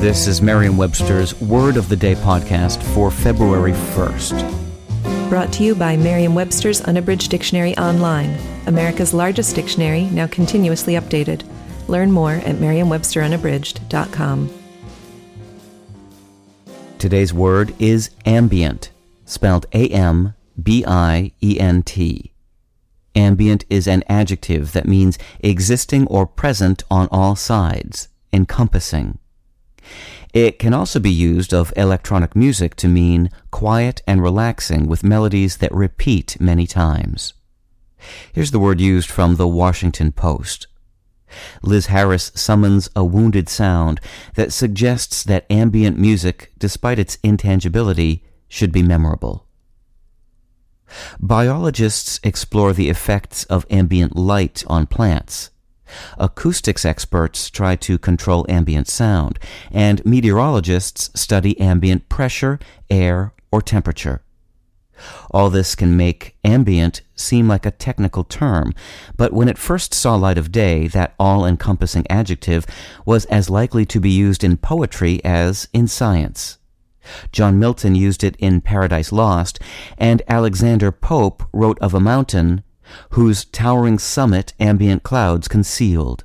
This is Merriam-Webster's Word of the Day podcast for February 1st. Brought to you by Merriam-Webster's Unabridged Dictionary Online, America's largest dictionary, now continuously updated. Learn more at merriam-websterunabridged.com. Today's word is ambient, spelled A-M-B-I-E-N-T. Ambient is an adjective that means existing or present on all sides, encompassing. It can also be used of electronic music to mean quiet and relaxing with melodies that repeat many times. Here's the word used from the Washington Post. Liz Harris summons a wounded sound that suggests that ambient music, despite its intangibility, should be memorable. Biologists explore the effects of ambient light on plants. Acoustics experts try to control ambient sound, and meteorologists study ambient pressure, air, or temperature. All this can make ambient seem like a technical term, but when it first saw light of day, that all encompassing adjective was as likely to be used in poetry as in science. John Milton used it in Paradise Lost, and Alexander Pope wrote of a mountain whose towering summit ambient clouds concealed.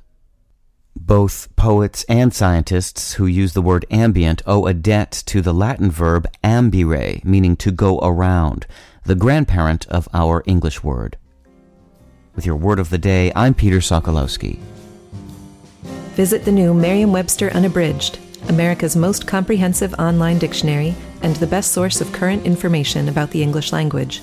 Both poets and scientists who use the word ambient owe a debt to the Latin verb ambire, meaning to go around, the grandparent of our English word. With your word of the day, I'm Peter Sokolowski. Visit the new Merriam Webster Unabridged, America's most comprehensive online dictionary and the best source of current information about the English language.